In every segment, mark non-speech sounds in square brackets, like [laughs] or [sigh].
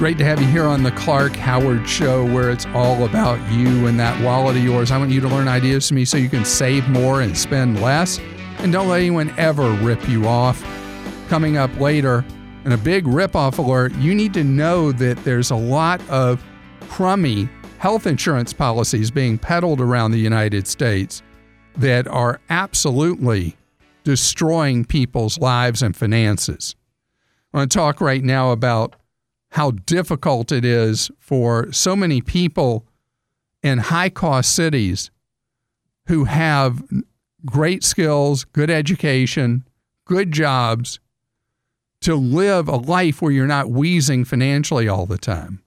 Great to have you here on the Clark Howard Show, where it's all about you and that wallet of yours. I want you to learn ideas from me so you can save more and spend less. And don't let anyone ever rip you off. Coming up later, and a big rip-off alert, you need to know that there's a lot of crummy health insurance policies being peddled around the United States that are absolutely destroying people's lives and finances. I want to talk right now about how difficult it is for so many people in high cost cities who have great skills, good education, good jobs to live a life where you're not wheezing financially all the time.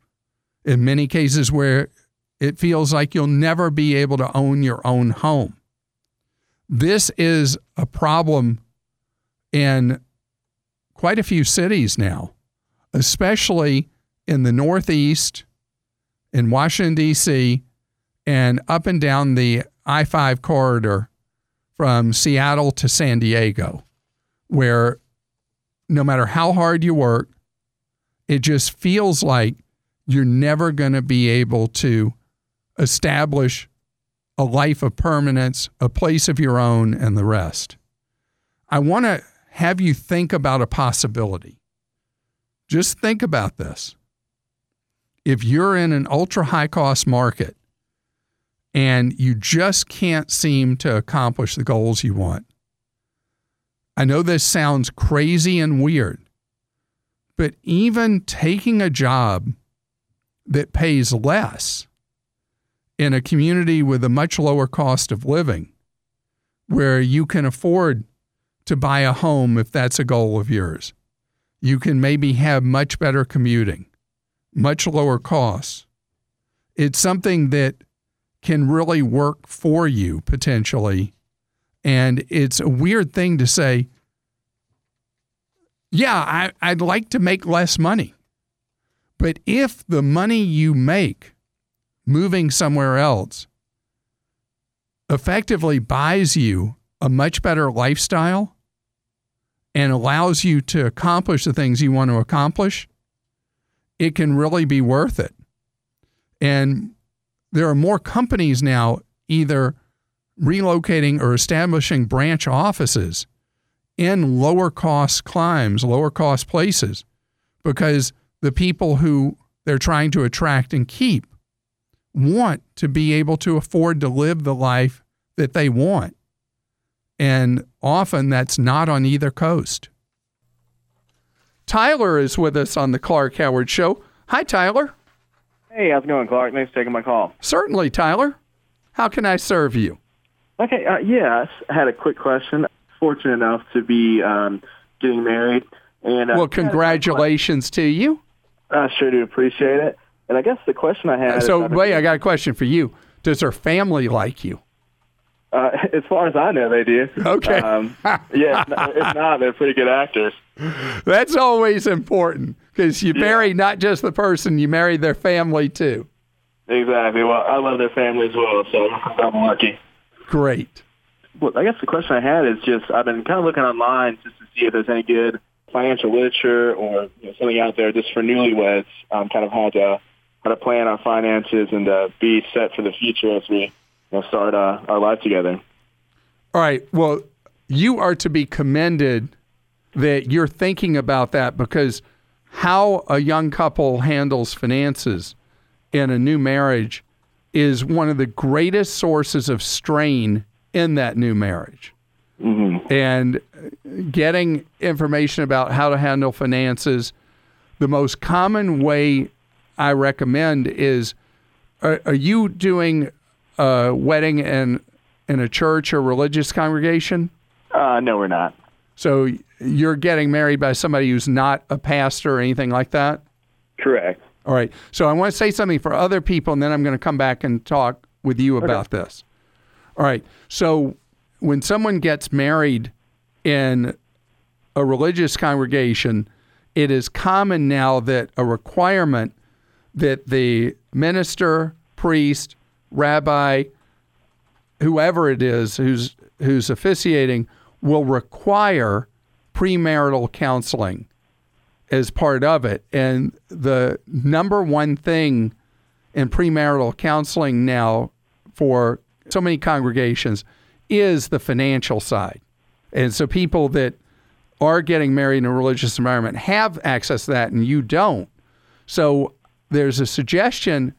In many cases, where it feels like you'll never be able to own your own home. This is a problem in quite a few cities now, especially in the Northeast, in Washington, D.C., and up and down the I 5 corridor from Seattle to San Diego, where no matter how hard you work, it just feels like you're never going to be able to establish a life of permanence, a place of your own, and the rest. I want to have you think about a possibility. Just think about this. If you're in an ultra high cost market and you just can't seem to accomplish the goals you want, I know this sounds crazy and weird, but even taking a job that pays less in a community with a much lower cost of living, where you can afford to buy a home if that's a goal of yours. You can maybe have much better commuting, much lower costs. It's something that can really work for you potentially. And it's a weird thing to say, yeah, I, would like to make less money. But if the money you make moving somewhere else effectively buys you a much better lifestyle and allows you to accomplish the things you want to accomplish, it can really be worth it. And there are more companies now either relocating or establishing branch offices in lower cost climes, lower cost places, because the people who they're trying to attract and keep want to be able to afford to live the life that they want. And often that's not on either coast. Tyler is with us on the Clark Howard Show. Hi, Tyler. Hey, how's it going, Clark? Thanks for taking my call. Certainly, Tyler. How can I serve you? Okay, uh, yeah, I had a quick question. Fortunate enough to be um, getting married, and uh, well, congratulations to you. I sure do appreciate it. And I guess the question I had. So, wait, I got a question for you. Does her family like you? Uh, [laughs] as far as I know, they do. Okay. Um, yeah, if not, they're pretty good actors. That's always important because you yeah. marry not just the person, you marry their family too. Exactly. Well, I love their family as well, so I'm lucky. Great. Well, I guess the question I had is just I've been kind of looking online just to see if there's any good financial literature or you know, something out there just for newlyweds, um, kind of how to how to plan our finances and uh, be set for the future as we know, start uh, our life together. All right. Well, you are to be commended that you're thinking about that because how a young couple handles finances in a new marriage is one of the greatest sources of strain in that new marriage. Mm-hmm. And getting information about how to handle finances, the most common way I recommend is are, are you doing a wedding in in a church or religious congregation? Uh, no, we're not. So you're getting married by somebody who's not a pastor or anything like that? Correct. All right. So I want to say something for other people, and then I'm going to come back and talk with you about okay. this. All right. So when someone gets married in a religious congregation, it is common now that a requirement that the minister, priest, rabbi, whoever it is who's who's officiating will require premarital counseling as part of it. And the number one thing in premarital counseling now for so many congregations is the financial side. And so people that are getting married in a religious environment have access to that and you don't. So there's a suggestion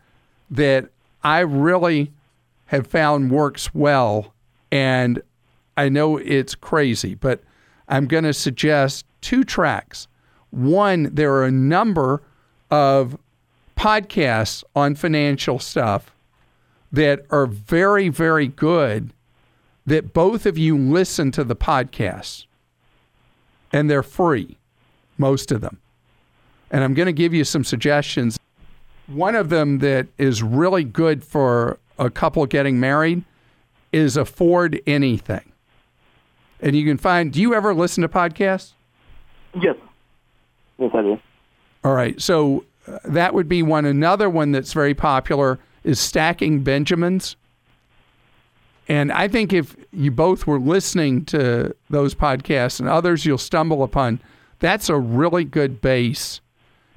that I really have found works well. And I know it's crazy, but I'm going to suggest two tracks. One, there are a number of podcasts on financial stuff that are very, very good that both of you listen to the podcasts and they're free, most of them. And I'm going to give you some suggestions. One of them that is really good for a couple getting married is Afford Anything. And you can find, do you ever listen to podcasts? Yes. Yes, I do. All right. So uh, that would be one. Another one that's very popular is Stacking Benjamins. And I think if you both were listening to those podcasts and others you'll stumble upon, that's a really good base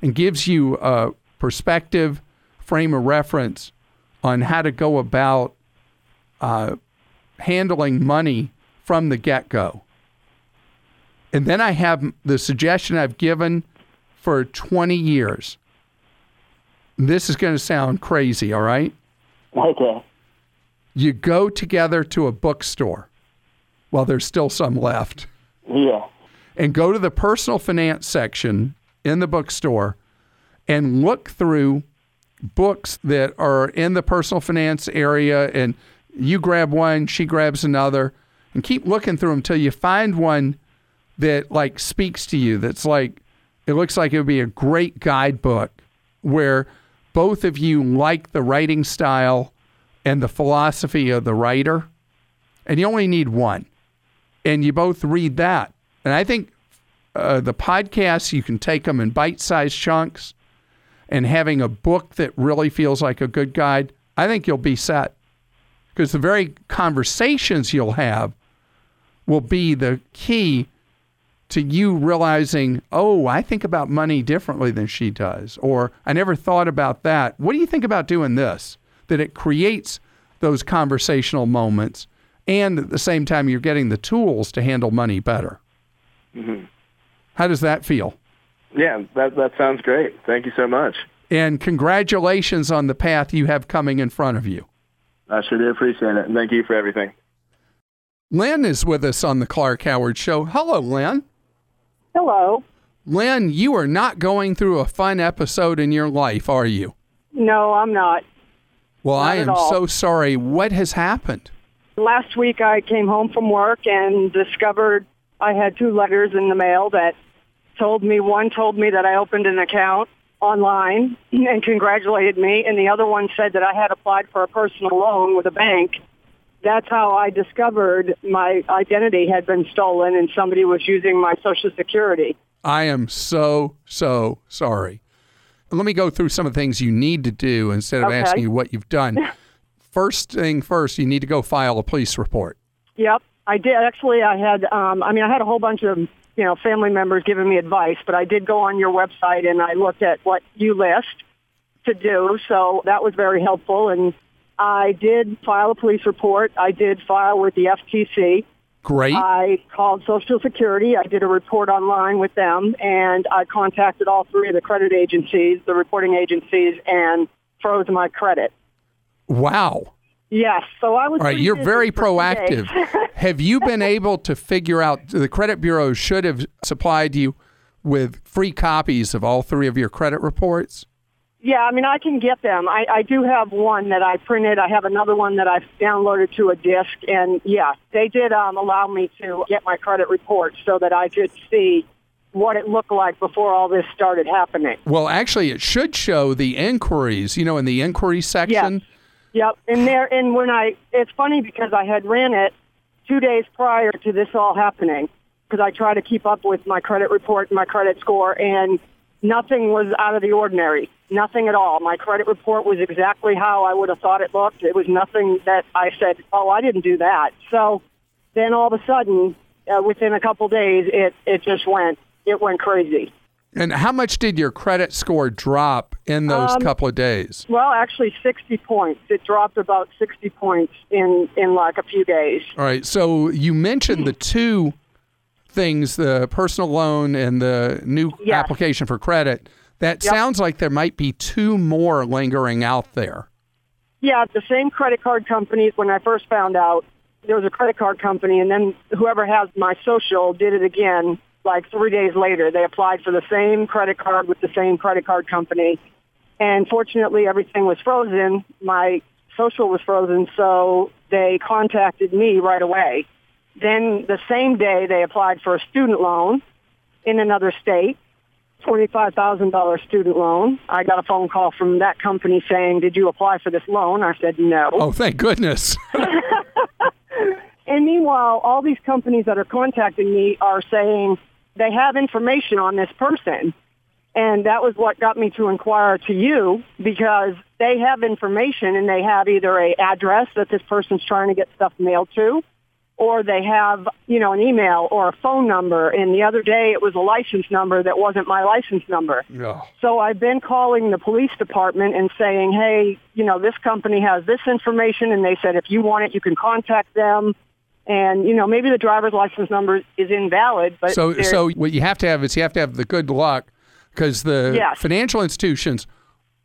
and gives you a perspective, frame of reference on how to go about uh, handling money from the get go. And then I have the suggestion I've given for 20 years. This is going to sound crazy, all right? Okay. You go together to a bookstore while there's still some left Yeah. and go to the personal finance section in the bookstore and look through books that are in the personal finance area and you grab one, she grabs another and keep looking through them until you find one that like speaks to you that's like it looks like it would be a great guidebook where both of you like the writing style and the philosophy of the writer and you only need one and you both read that. And i think uh, the podcasts you can take them in bite-sized chunks and having a book that really feels like a good guide i think you'll be set because the very conversations you'll have will be the key to you realizing, oh, I think about money differently than she does, or I never thought about that. What do you think about doing this? That it creates those conversational moments, and at the same time, you're getting the tools to handle money better. hmm How does that feel? Yeah, that that sounds great. Thank you so much. And congratulations on the path you have coming in front of you. I sure do appreciate it. And thank you for everything. Lynn is with us on the Clark Howard Show. Hello, Lynn. Hello. Lynn, you are not going through a fun episode in your life, are you? No, I'm not. Well, Not I am so sorry. What has happened? Last week I came home from work and discovered I had two letters in the mail that told me one told me that I opened an account online and congratulated me and the other one said that I had applied for a personal loan with a bank. That's how I discovered my identity had been stolen and somebody was using my social security. I am so, so sorry. Let me go through some of the things you need to do instead of Okay. asking you what you've done. [laughs] first thing first, you need to go file a police report. Yep, I did. Actually, I had. Um, I mean, I had a whole bunch of you know family members giving me advice, but I did go on your website and I looked at what you list to do. So that was very helpful, and I did file a police report. I did file with the FTC. Great. I called Social Security. I did a report online with them, and I contacted all three of the credit agencies, the reporting agencies, and froze my credit. wow. Yes, so I was. All right, you're very proactive. [laughs] have you been able to figure out the credit bureau should have supplied you with free copies of all three of your credit reports? Yeah, I mean, I can get them. I, I do have one that I printed. I have another one that I've downloaded to a disk. And yeah, they did um, allow me to get my credit report so that I could see what it looked like before all this started happening. Well, actually, it should show the inquiries, you know, in the inquiry section. Yep. And there, and when I, it's funny because I had ran it two days prior to this all happening because I try to keep up with my credit report and my credit score and nothing was out of the ordinary. Nothing at all. My credit report was exactly how I would have thought it looked. It was nothing that I said, oh, I didn't do that. So then all of a sudden, uh, within a couple days, it, it just went, it went crazy. And how much did your credit score drop in those Um, couple of days? Well, actually, 60 points. It dropped about 60 points in in like a few days. All right. So you mentioned the two things the personal loan and the new Yes. application for credit. That Yep. sounds like there might be two more lingering out there. Yeah, the same credit card companies. When I first found out, there was a credit card company, and then whoever has my social did it again. Like three days later, they applied for the same credit card with the same credit card company, and fortunately, everything was frozen. My social was frozen, so they contacted me right away. Then the same day, they applied for a student loan in another state, $25,000 student loan. I got a phone call from that company saying, did you apply for this loan? I said, no. Oh, thank goodness. [laughs] [laughs] And meanwhile, all these companies that are contacting me are saying they have information on this person. And that was what got me to inquire to you because they have information and they have either a address that this person's trying to get stuff mailed to or they have, you know, an email or a phone number. And the other day it was a license number that wasn't my license number. Oh. So I've been calling the police department and saying, hey, you know, this company has this information, and they said if you want it, you can contact them. And you know, maybe the driver's license number is invalid, but So, so what you have to have is you have to have the good luck because the Yes. financial institutions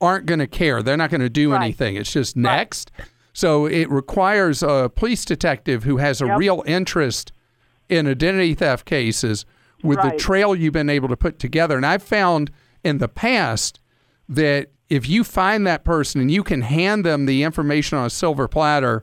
aren't going to care. They're not going to do Right. anything. It's just next. So it requires a police detective who has a Yep. real interest in identity theft cases with the trail you've been able to put together. And I've found in the past that if you find that person and you can hand them the information on a silver platter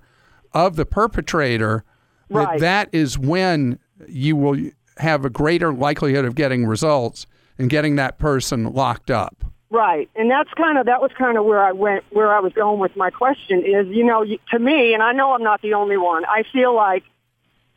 of the perpetrator, that that is when you will have a greater likelihood of getting results and getting that person locked up. Right, and that's kind of that was kind of where I went, where I was going with my question is, you know, to me, and I know I'm not the only one. I feel like,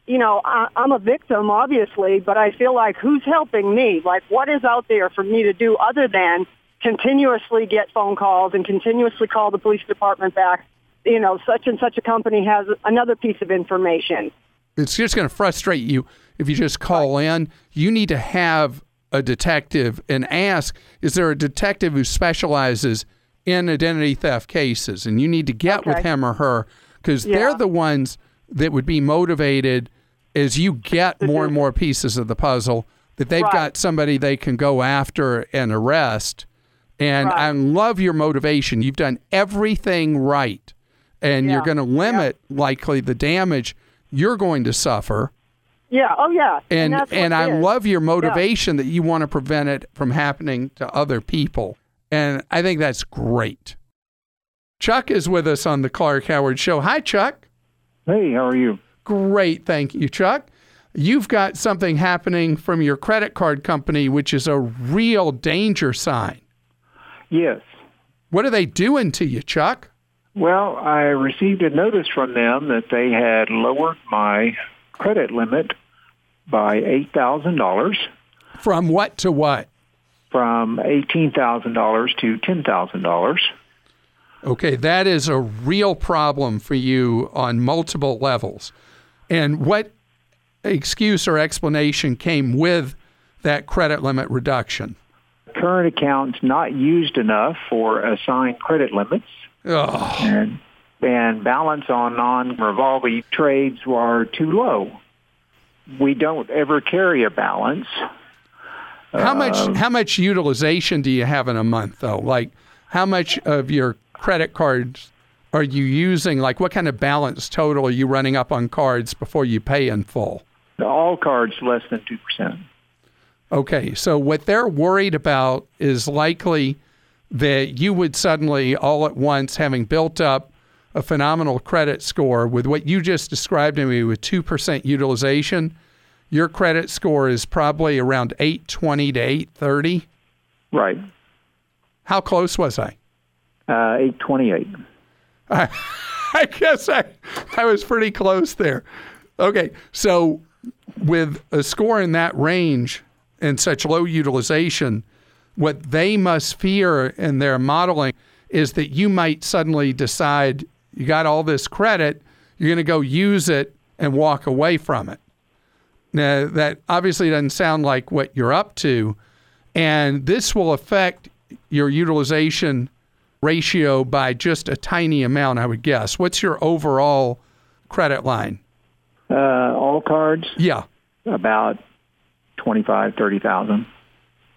you know, I, I'm a victim, obviously, but I feel like who's helping me? Like, what is out there for me to do other than continuously get phone calls and continuously call the police department back? You know, such and such a company has another piece of information. It's just going to frustrate you if you just call in. You need to have a detective and ask is there a detective who specializes in identity theft cases? And you need to get with him or her because they're the ones that would be motivated as you get more and more pieces of the puzzle that they've Right. got somebody they can go after and arrest. And Right. I love your motivation. You've done everything right. And you're going to limit likely the damage you're going to suffer. Yeah. Oh, yeah. And that's what and I is. love your motivation that you want to prevent it from happening to other people. And I think that's great. Chuck is with us on the Clark Howard Show. Hi, Chuck. Hey, how are you? Great. Thank you, Chuck. You've got something happening from your credit card company, which is a real danger sign. Yes. What are they doing to you, Chuck? Well, I received a notice from them that they had lowered my credit limit by $8,000 From what to what? from $18,000 to $10,000. Okay, that is a real problem for you on multiple levels. And what excuse or explanation came with that credit limit reduction? Current accounts not used enough for assigned credit limits Oh, and and balance on non-revolving trades are too low. We don't ever carry a balance. how much um, how much utilization do you have in a month though? Like how much of your credit cards are you using? Like what kind of balance total are you running up on cards before you pay in full? All cards less than 2%. Okay, so what they're worried about is likely that you would suddenly, all at once, having built up a phenomenal credit score with what you just described to me with 2% utilization, your credit score is probably around 820 to 830. Right. How close was I? Uh, 828. I, [laughs] I guess I, I was pretty close there. Okay, so with a score in that range and such low utilization, what they must fear in their modeling is that you might suddenly decide you got all this credit, you're going to go use it and walk away from it. Now, that obviously doesn't sound like what you're up to. And this will affect your utilization ratio by just a tiny amount, I would guess. What's your overall credit line? Uh, all cards, Yeah. about twenty-five, thirty thousand.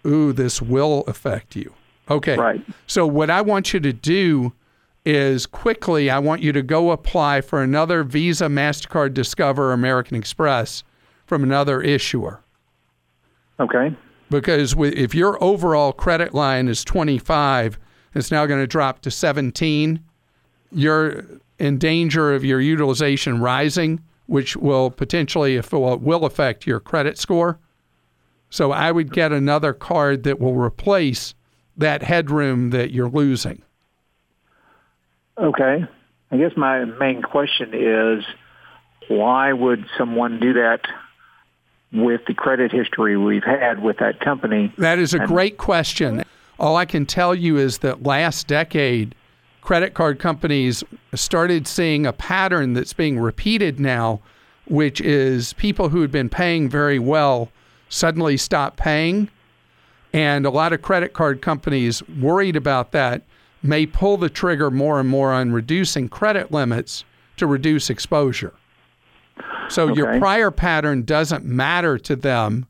Ooh, this will affect you. Okay. Right. So, what I want you to do is quickly, I want you to go apply for another Visa, MasterCard, Discover, American Express from another issuer. Okay. Because if your overall credit line is 25, it's now going to drop to 17, you're in danger of your utilization rising, which will potentially will affect your credit score. So I would get another card that will replace that headroom that you're losing. Okay. I guess my main question is why would someone do that with the credit history we've had with that company? That is a great question. All I can tell you is that last decade, credit card companies started seeing a pattern that's being repeated now, which is people who had been paying very well suddenly stop paying. And a lot of credit card companies worried about that may pull the trigger more and more on reducing credit limits to reduce exposure. So your prior pattern doesn't matter to them.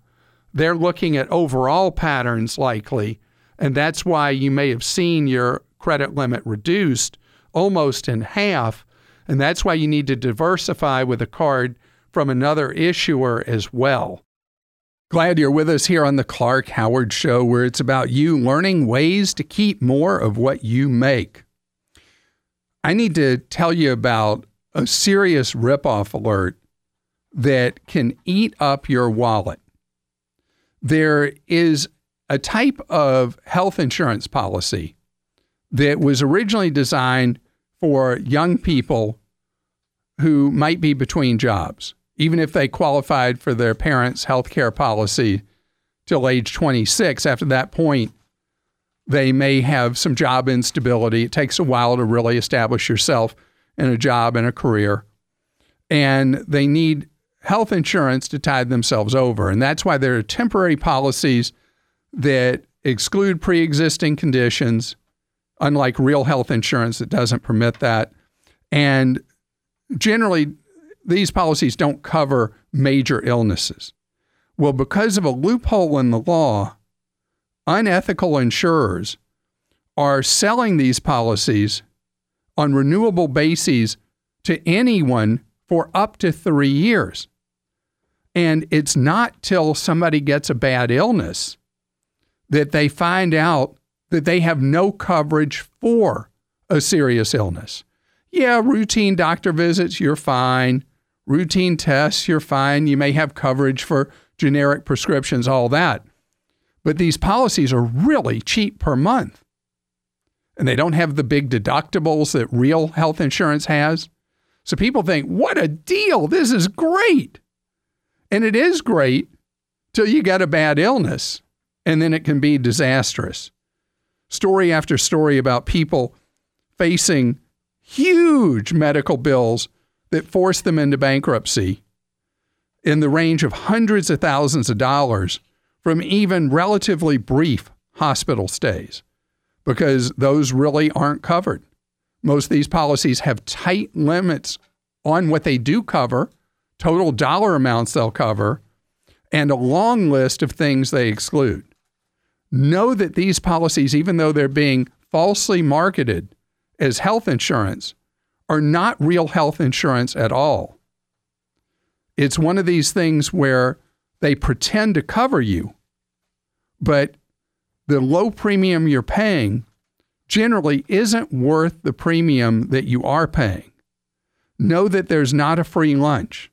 They're looking at overall patterns likely, and that's why you may have seen your credit limit reduced almost in half, and that's why you need to diversify with a card from another issuer as well. Glad you're with us here on the Clark Howard Show, where it's about you learning ways to keep more of what you make. I need to tell you about a serious ripoff alert that can eat up your wallet. There is a type of health insurance policy that was originally designed for young people who might be between jobs, even if they qualified for their parents' health care policy till age 26. After that point, they may have some job instability. It takes a while to really establish yourself in a job and a career. And they need health insurance to tide themselves over. And that's why there are temporary policies that exclude pre existing conditions, unlike real health insurance that doesn't permit that. And generally, these policies don't cover major illnesses. Well, because of a loophole in the law, unethical insurers are selling these policies on renewable bases to anyone for up to three years. And it's not till somebody gets a bad illness that they find out that they have no coverage for a serious illness. Yeah, routine doctor visits, you're fine. Routine tests, you're fine. You may have coverage for generic prescriptions, all that. But these policies are really cheap per month. And they don't have the big deductibles that real health insurance has. So people think, what a deal! This is great. And it is great till you get a bad illness, and then it can be disastrous. Story after story about people facing huge medical bills that force them into bankruptcy in the range of hundreds of thousands of dollars from even relatively brief hospital stays because those really aren't covered. Most of these policies have tight limits on what they do cover, total dollar amounts they'll cover, and a long list of things they exclude. Know that these policies, even though they're being falsely marketed as health insurance, are not real health insurance at all. It's one of these things where they pretend to cover you, but the low premium you're paying generally isn't worth the premium that you are paying. Know that there's not a free lunch.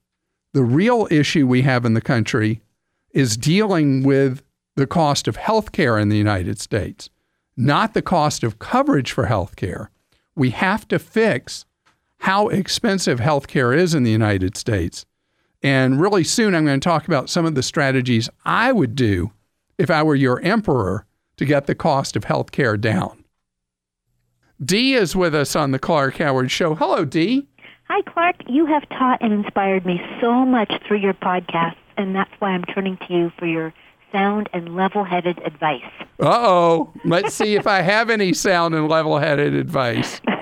The real issue we have in the country is dealing with the cost of health care in the United States, not the cost of coverage for health care. We have to fix how expensive health care is in the United States. And really soon, I'm going to talk about some of the strategies I would do if I were your emperor to get the cost of health care down. Dee is with us on the Clark Howard Show. Hello, Dee. Hi, Clark. You have taught and inspired me so much through your podcast, and that's why I'm turning to you for your sound and level-headed advice. Uh oh. Let's see if I have any sound and level headed advice. [laughs]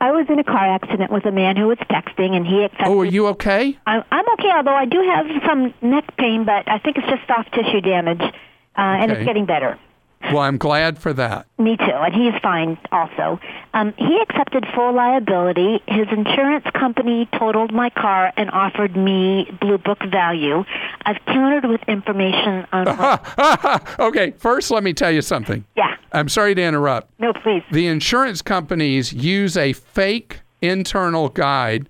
I was in a car accident with a man who was texting, and he accepted. Oh, are you okay? I'm, I'm okay, although I do have some neck pain, but I think it's just soft tissue damage, uh, and Okay. it's getting better. Well, I'm glad for that. Me too, and he's fine also. Um, he accepted full liability. His insurance company totaled my car and offered me blue book value. I've countered with information on [laughs] okay, first, let me tell you something. yeah. I'm sorry to interrupt. No, please. The insurance companies use a fake internal guide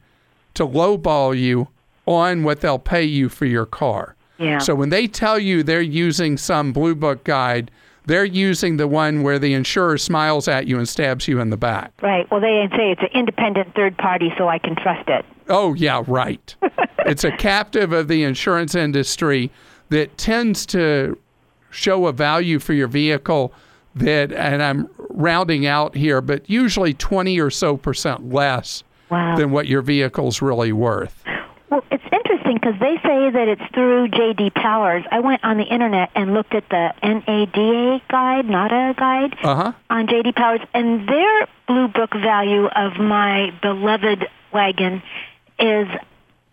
to lowball you on what they'll pay you for your car. Yeah. So when they tell you they're using some blue book guide, they're using the one where the insurer smiles at you and stabs you in the back. Right. Well, they say it's an independent third party, so I can trust it. Oh, yeah, right. [laughs] it's a captive of the insurance industry that tends to show a value for your vehicle that, and I'm rounding out here, but usually 20 or so percent less Wow. than what your vehicle's really worth. Well, it's interesting because they say that it's through J.D. Powers. I went on the internet and looked at the NADA guide, NADA guide, Uh huh. on J.D. Powers, and their blue book value of my beloved wagon is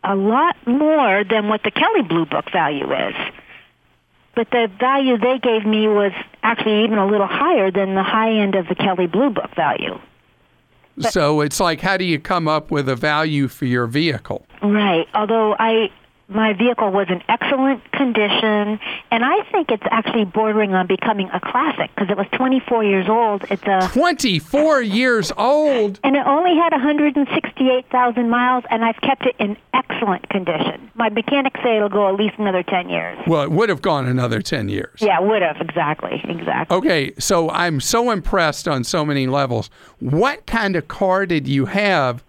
a lot more than what the Kelley blue book value is. But the value they gave me was actually even a little higher than the high end of the Kelley blue book value. So it's like, how do you come up with a value for your vehicle? Right. Although I my vehicle was in excellent condition, and I think it's actually bordering on becoming a classic because it was 24 years old. It's a 24 years old. and it only had 168,000 miles, and I've kept it in excellent condition. My mechanics say it'll go at least another 10 years. Well, it would have gone another 10 years. Yeah, would have exactly, exactly. Okay, so I'm so impressed on so many levels. What kind of car did you have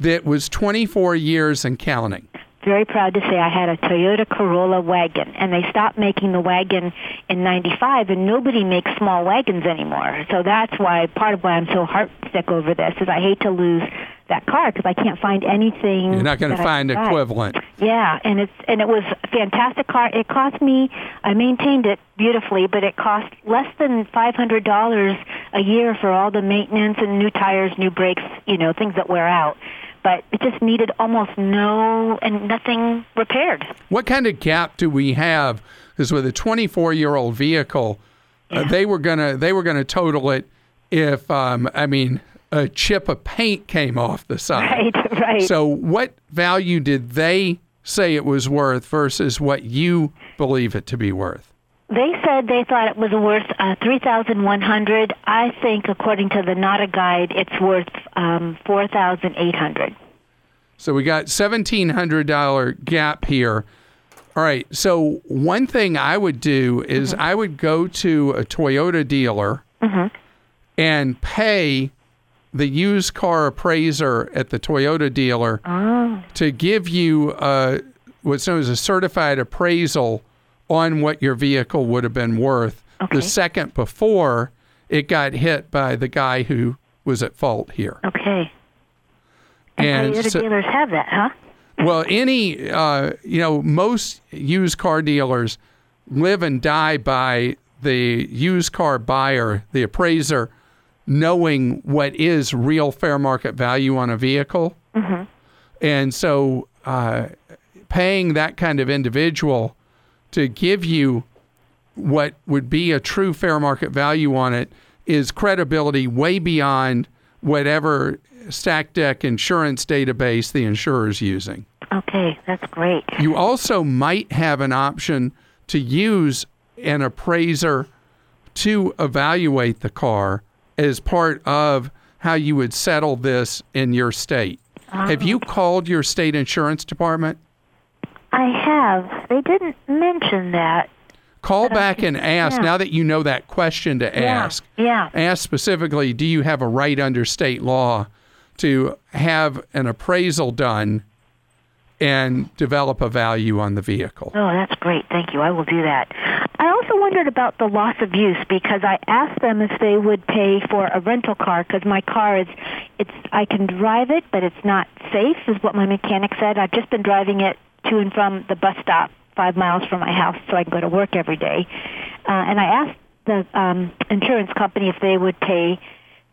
that was 24 years and counting? Very proud to say I had a Toyota Corolla wagon, and they stopped making the wagon in '95, and nobody makes small wagons anymore. So that's why part of why I'm so heartsick over this is I hate to lose that car because I can't find anything. You're not going to find buy. equivalent. Yeah, and it's and it was a fantastic car. It cost me I maintained it beautifully, but it cost less than five hundred dollars a year for all the maintenance and new tires, new brakes, you know, things that wear out. But it just needed almost no and nothing repaired. What kind of gap do we have? Because with a 24 year old vehicle, uh, they were gonna they were gonna total it if um, I mean a chip of paint came off the side. [laughs] Right, right. So what value did they say it was worth versus what you believe it to be worth? They said they thought it was worth uh, three thousand one hundred. I think, according to the NADA guide, it's worth um, four thousand eight hundred. So we got seventeen hundred dollar gap here. All right. So one thing I would do is I would go to a Toyota dealer and pay the used car appraiser at the Toyota dealer to give you uh, what's known as a certified appraisal on what your vehicle would have been worth Okay. the second before it got hit by the guy who was at fault here. Okay. And, Toyota so- dealers have that, huh? well, any, uh, you know, most used car dealers live and die by the used car buyer, the appraiser, knowing what is real fair market value on a vehicle. Mm-hmm. And so uh, paying that kind of individual to give you what would be a true fair market value on it is credibility way beyond whatever stack deck insurance database the insurer is using. Okay, that's great. You also might have an option to use an appraiser to evaluate the car as part of how you would settle this in your state. Have you ah. called your state insurance department? I have. They didn't mention that. Call back and ask yeah. now that you know that question to ask. Yeah, ask. yeah. Ask specifically do you have a right under state law to have an appraisal done and develop a value on the vehicle? Oh, that's great. Thank you. I will do that. I also wondered about the loss of use because I asked them if they would pay for a rental car because my car is, it's I can drive it, but it's not safe, is what my mechanic said. I've just been driving it to and from the bus stop five miles from my house, so I can go to work every day. Uh, and I asked the um, insurance company if they would pay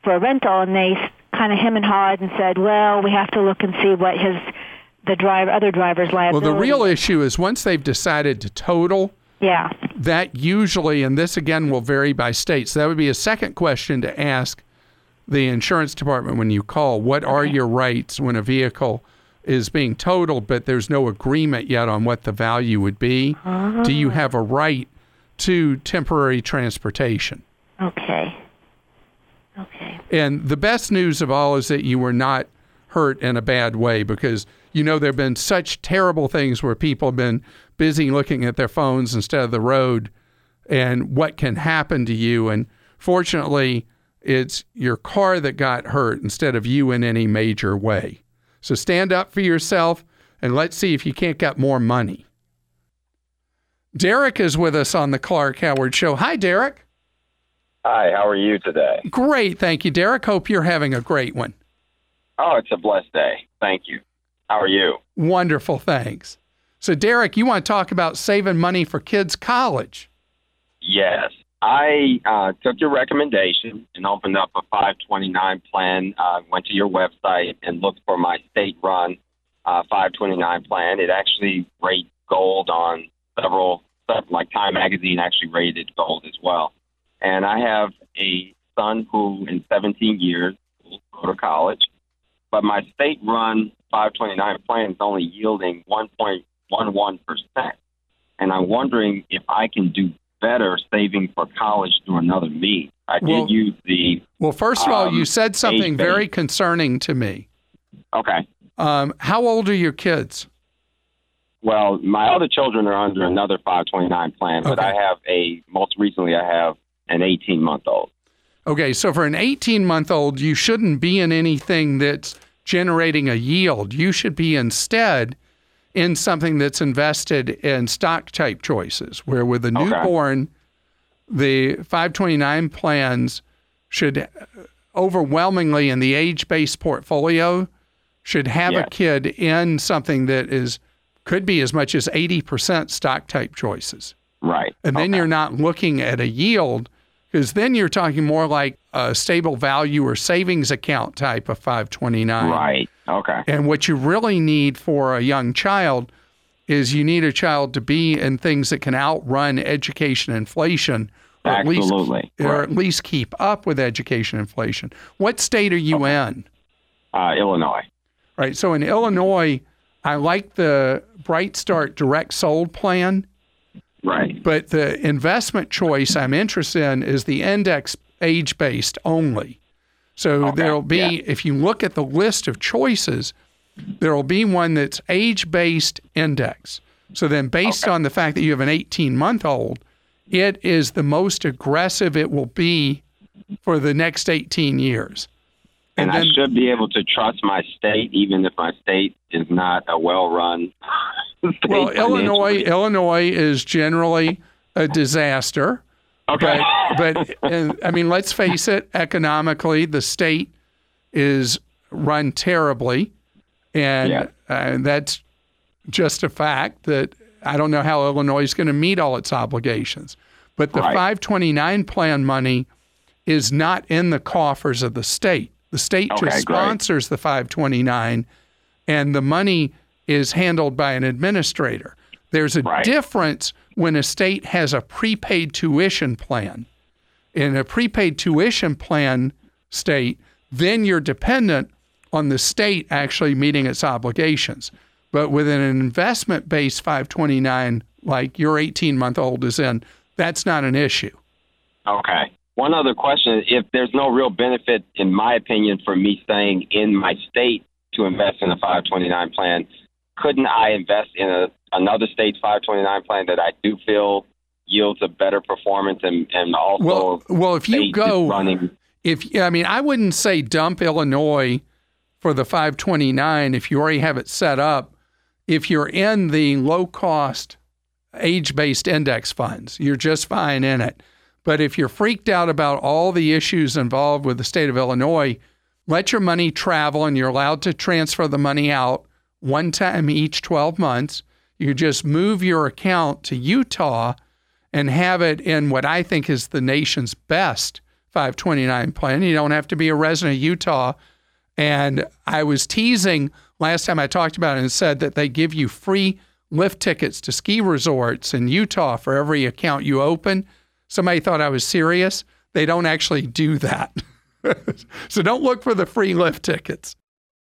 for a rental, and they kind of hem and hawed and said, "Well, we have to look and see what his the driver other driver's liability." Well, the real issue is once they've decided to total, yeah, that usually, and this again will vary by state. So that would be a second question to ask the insurance department when you call. What are your rights when a vehicle is being totaled, but there's no agreement yet on what the value would be? Do you ah. have a right to temporary transportation? okay, okay, And the best news of all is that you were not hurt in a bad way because you know there have been such terrible things where people have been busy looking at their phones instead of the road and what can happen to you. And fortunately, it's your car that got hurt instead of you in any major way. So stand up for yourself and let's see if you can't get more money. Derek is with us on the Clark Howard Show. Hi, Derek. Hi, how are you today? Great. Thank you, Derek. Hope you're having a great one. Oh, it's a blessed day. Thank you. How are you? Wonderful. Thanks. So, Derek, you want to talk about saving money for kids' college? Yes. I uh, took your recommendation and opened up a 529 plan. Uh, went to your website and looked for my state run uh, 529 plan. It actually rated gold on several, like Time Magazine actually rated gold as well. And I have a son who, in 17 years, will go to college. But my state run 529 plan is only yielding 1.11%. And I'm wondering if I can do better saving for college through another means. I did Well- use the. Well, first of all, Um, you said something very concerning to me. Okay. Um, how old are your kids? Well, my other children are under another 529 plan, but Okay. I have a, most recently, I have an 18 month old. Okay, so for an 18 month old, you shouldn't be in anything that's generating a yield. You should be instead in something that's invested in stock type choices, where with a Okay. newborn, the 529 plans should uh, overwhelmingly in the age based portfolio should have a kid in something that is could be as much as 80% stock type choices. Right. And then Okay. you're not looking at a yield because then you're talking more like a stable value or savings account type of 529. Right. Okay. And what you really need for a young child is you need a child to be in things that can outrun education inflation or at least Absolutely. or at least keep up with education inflation. What state are you in? Uh, Illinois. Right. So in Illinois, I like the Bright Start direct sold plan. Right. But the investment choice I'm interested in is the index age based only. So Okay, there'll be, yeah. if you look at the list of choices, there will be one that's age based index. So then, based Okay. on the fact that you have an 18 month old, it is the most aggressive it will be for the next 18 years. And, And I should be able to trust my state, even if my state is not a well-run. [laughs] state Well, Illinois. Illinois is generally a disaster. Okay. But, but and, [laughs] I mean, let's face it, economically, the state is run terribly. And Yeah. uh, that's just a fact that I don't know how Illinois is going to meet all its obligations. But the Right. 529 plan money is not in the coffers of the state. The state Okay, just great. sponsors the 529, and the money is handled by an administrator. There's a Right. difference when a state has a prepaid tuition plan. In a prepaid tuition plan state, then you're dependent on the state actually meeting its obligations. But with an investment based 529, like your 18 month old is in, that's not an issue. Okay. One other question: If there's no real benefit, in my opinion, for me staying in my state to invest in a 529 plan, couldn't I invest in a, another state's 529 plan that I do feel yields a better performance and and also Well, well, if you go, running if I mean, I wouldn't say dump Illinois for the 529 if you already have it set up. If you're in the low cost age based index funds, you're just fine in it. But if you're freaked out about all the issues involved with the state of Illinois, let your money travel and you're allowed to transfer the money out one time each 12 months. You just move your account to Utah and have it in what I think is the nation's best 529 plan. You don't have to be a resident of Utah. And I was teasing last time I talked about it and said that they give you free lift tickets to ski resorts in Utah for every account you open. Somebody thought I was serious. They don't actually do that. [laughs] so don't look for the free lift tickets.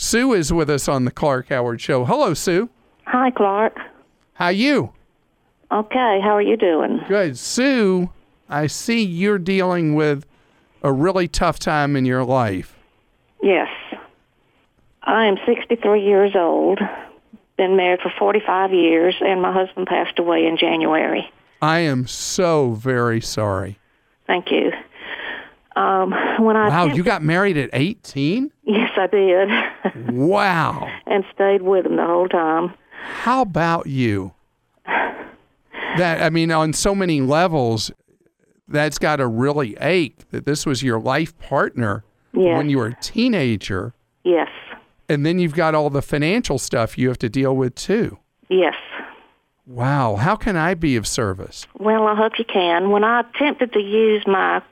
Sue is with us on the Clark Howard Show. Hello, Sue. Hi, Clark. How you? Okay, how are you doing? Good. Sue, I see you're dealing with a really tough time in your life. Yes. I am 63 years old, been married for 45 years, and my husband passed away in January. I am so very sorry. Thank you. Um, when I Wow, you got married at 18? yes, I did, Wow. [laughs] and stayed with him the whole time. How about you? That I mean, on so many levels, that's got to really ache that this was your life partner Yes, when you were a teenager, yes, and then you've got all the financial stuff you have to deal with too. yes. Wow, how can I be of service? Well, I hope you can. When I attempted to use my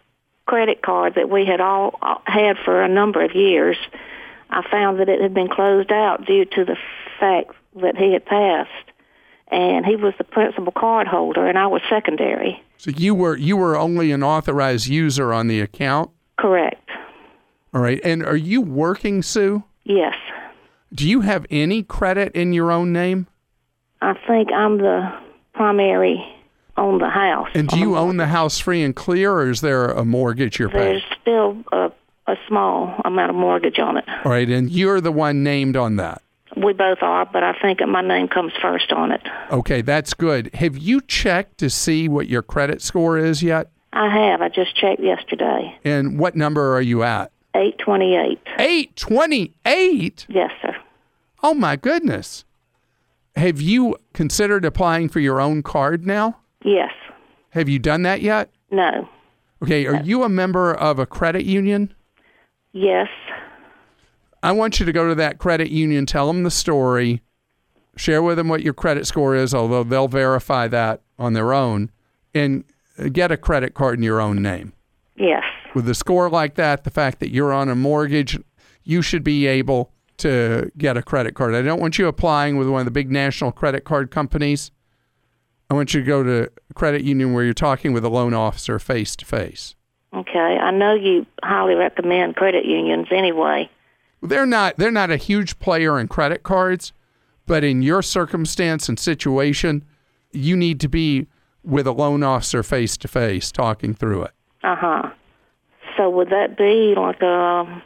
credit card that we had all had for a number of years, I found that it had been closed out due to the fact that he had passed, and he was the principal card holder, and I was secondary. So you were you were only an authorized user on the account, Correct. all right? And are you working, Sue? Yes. Do you have any credit in your own name? I think I'm the primary on the house. And do you own the house free and clear, or is there a mortgage you're paying? There's still a, a small amount of mortgage on it. All right, and you're the one named on that. We both are, but I think my name comes first on it. Okay, that's good. Have you checked to see what your credit score is yet? I have. I just checked yesterday. And what number are you at? 828. 828? Yes, sir. Oh my goodness. Have you considered applying for your own card now? Yes. Have you done that yet? No. Okay, are you a member of a credit union? Yes. I want you to go to that credit union, tell them the story, share with them what your credit score is, although they'll verify that on their own, and get a credit card in your own name. Yes. With a score like that, the fact that you're on a mortgage, you should be able to get a credit card. I don't want you applying with one of the big national credit card companies. I want you to go to a credit union where you're talking with a loan officer face to face. Okay. I know you highly recommend credit unions anyway. they're not they're not a huge player in credit cards, but in your circumstance and situation, you need to be with a loan officer face to face talking through it. Uh huh. So would that be like a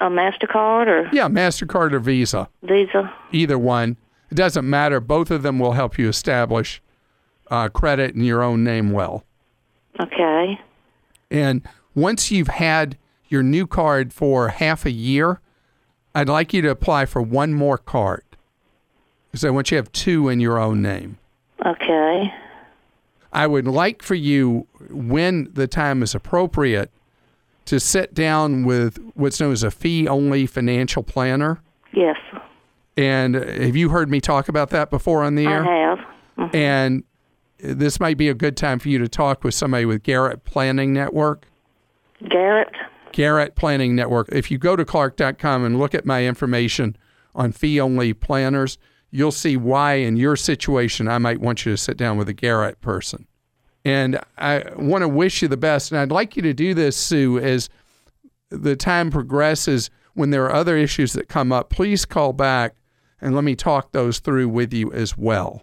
a Mastercard or Yeah, Mastercard or Visa, Visa? either one. It doesn't matter. Both of them will help you establish uh, credit in your own name well. Okay. And once you've had your new card for half a year, I'd like you to apply for one more card. Because I want you to have two in your own name. Okay. I would like for you, when the time is appropriate, to sit down with what's known as a fee only financial planner. Yes, And have you heard me talk about that before on the air? I have. Mhm. And this might be a good time for you to talk with somebody with Garrett Planning Network. Garrett. Garrett Planning Network. If you go to clark.com and look at my information on fee only planners, you'll see why in your situation I might want you to sit down with a Garrett person. And I want to wish you the best. And I'd like you to do this, Sue, as the time progresses. When there are other issues that come up, please call back and let me talk those through with you as well.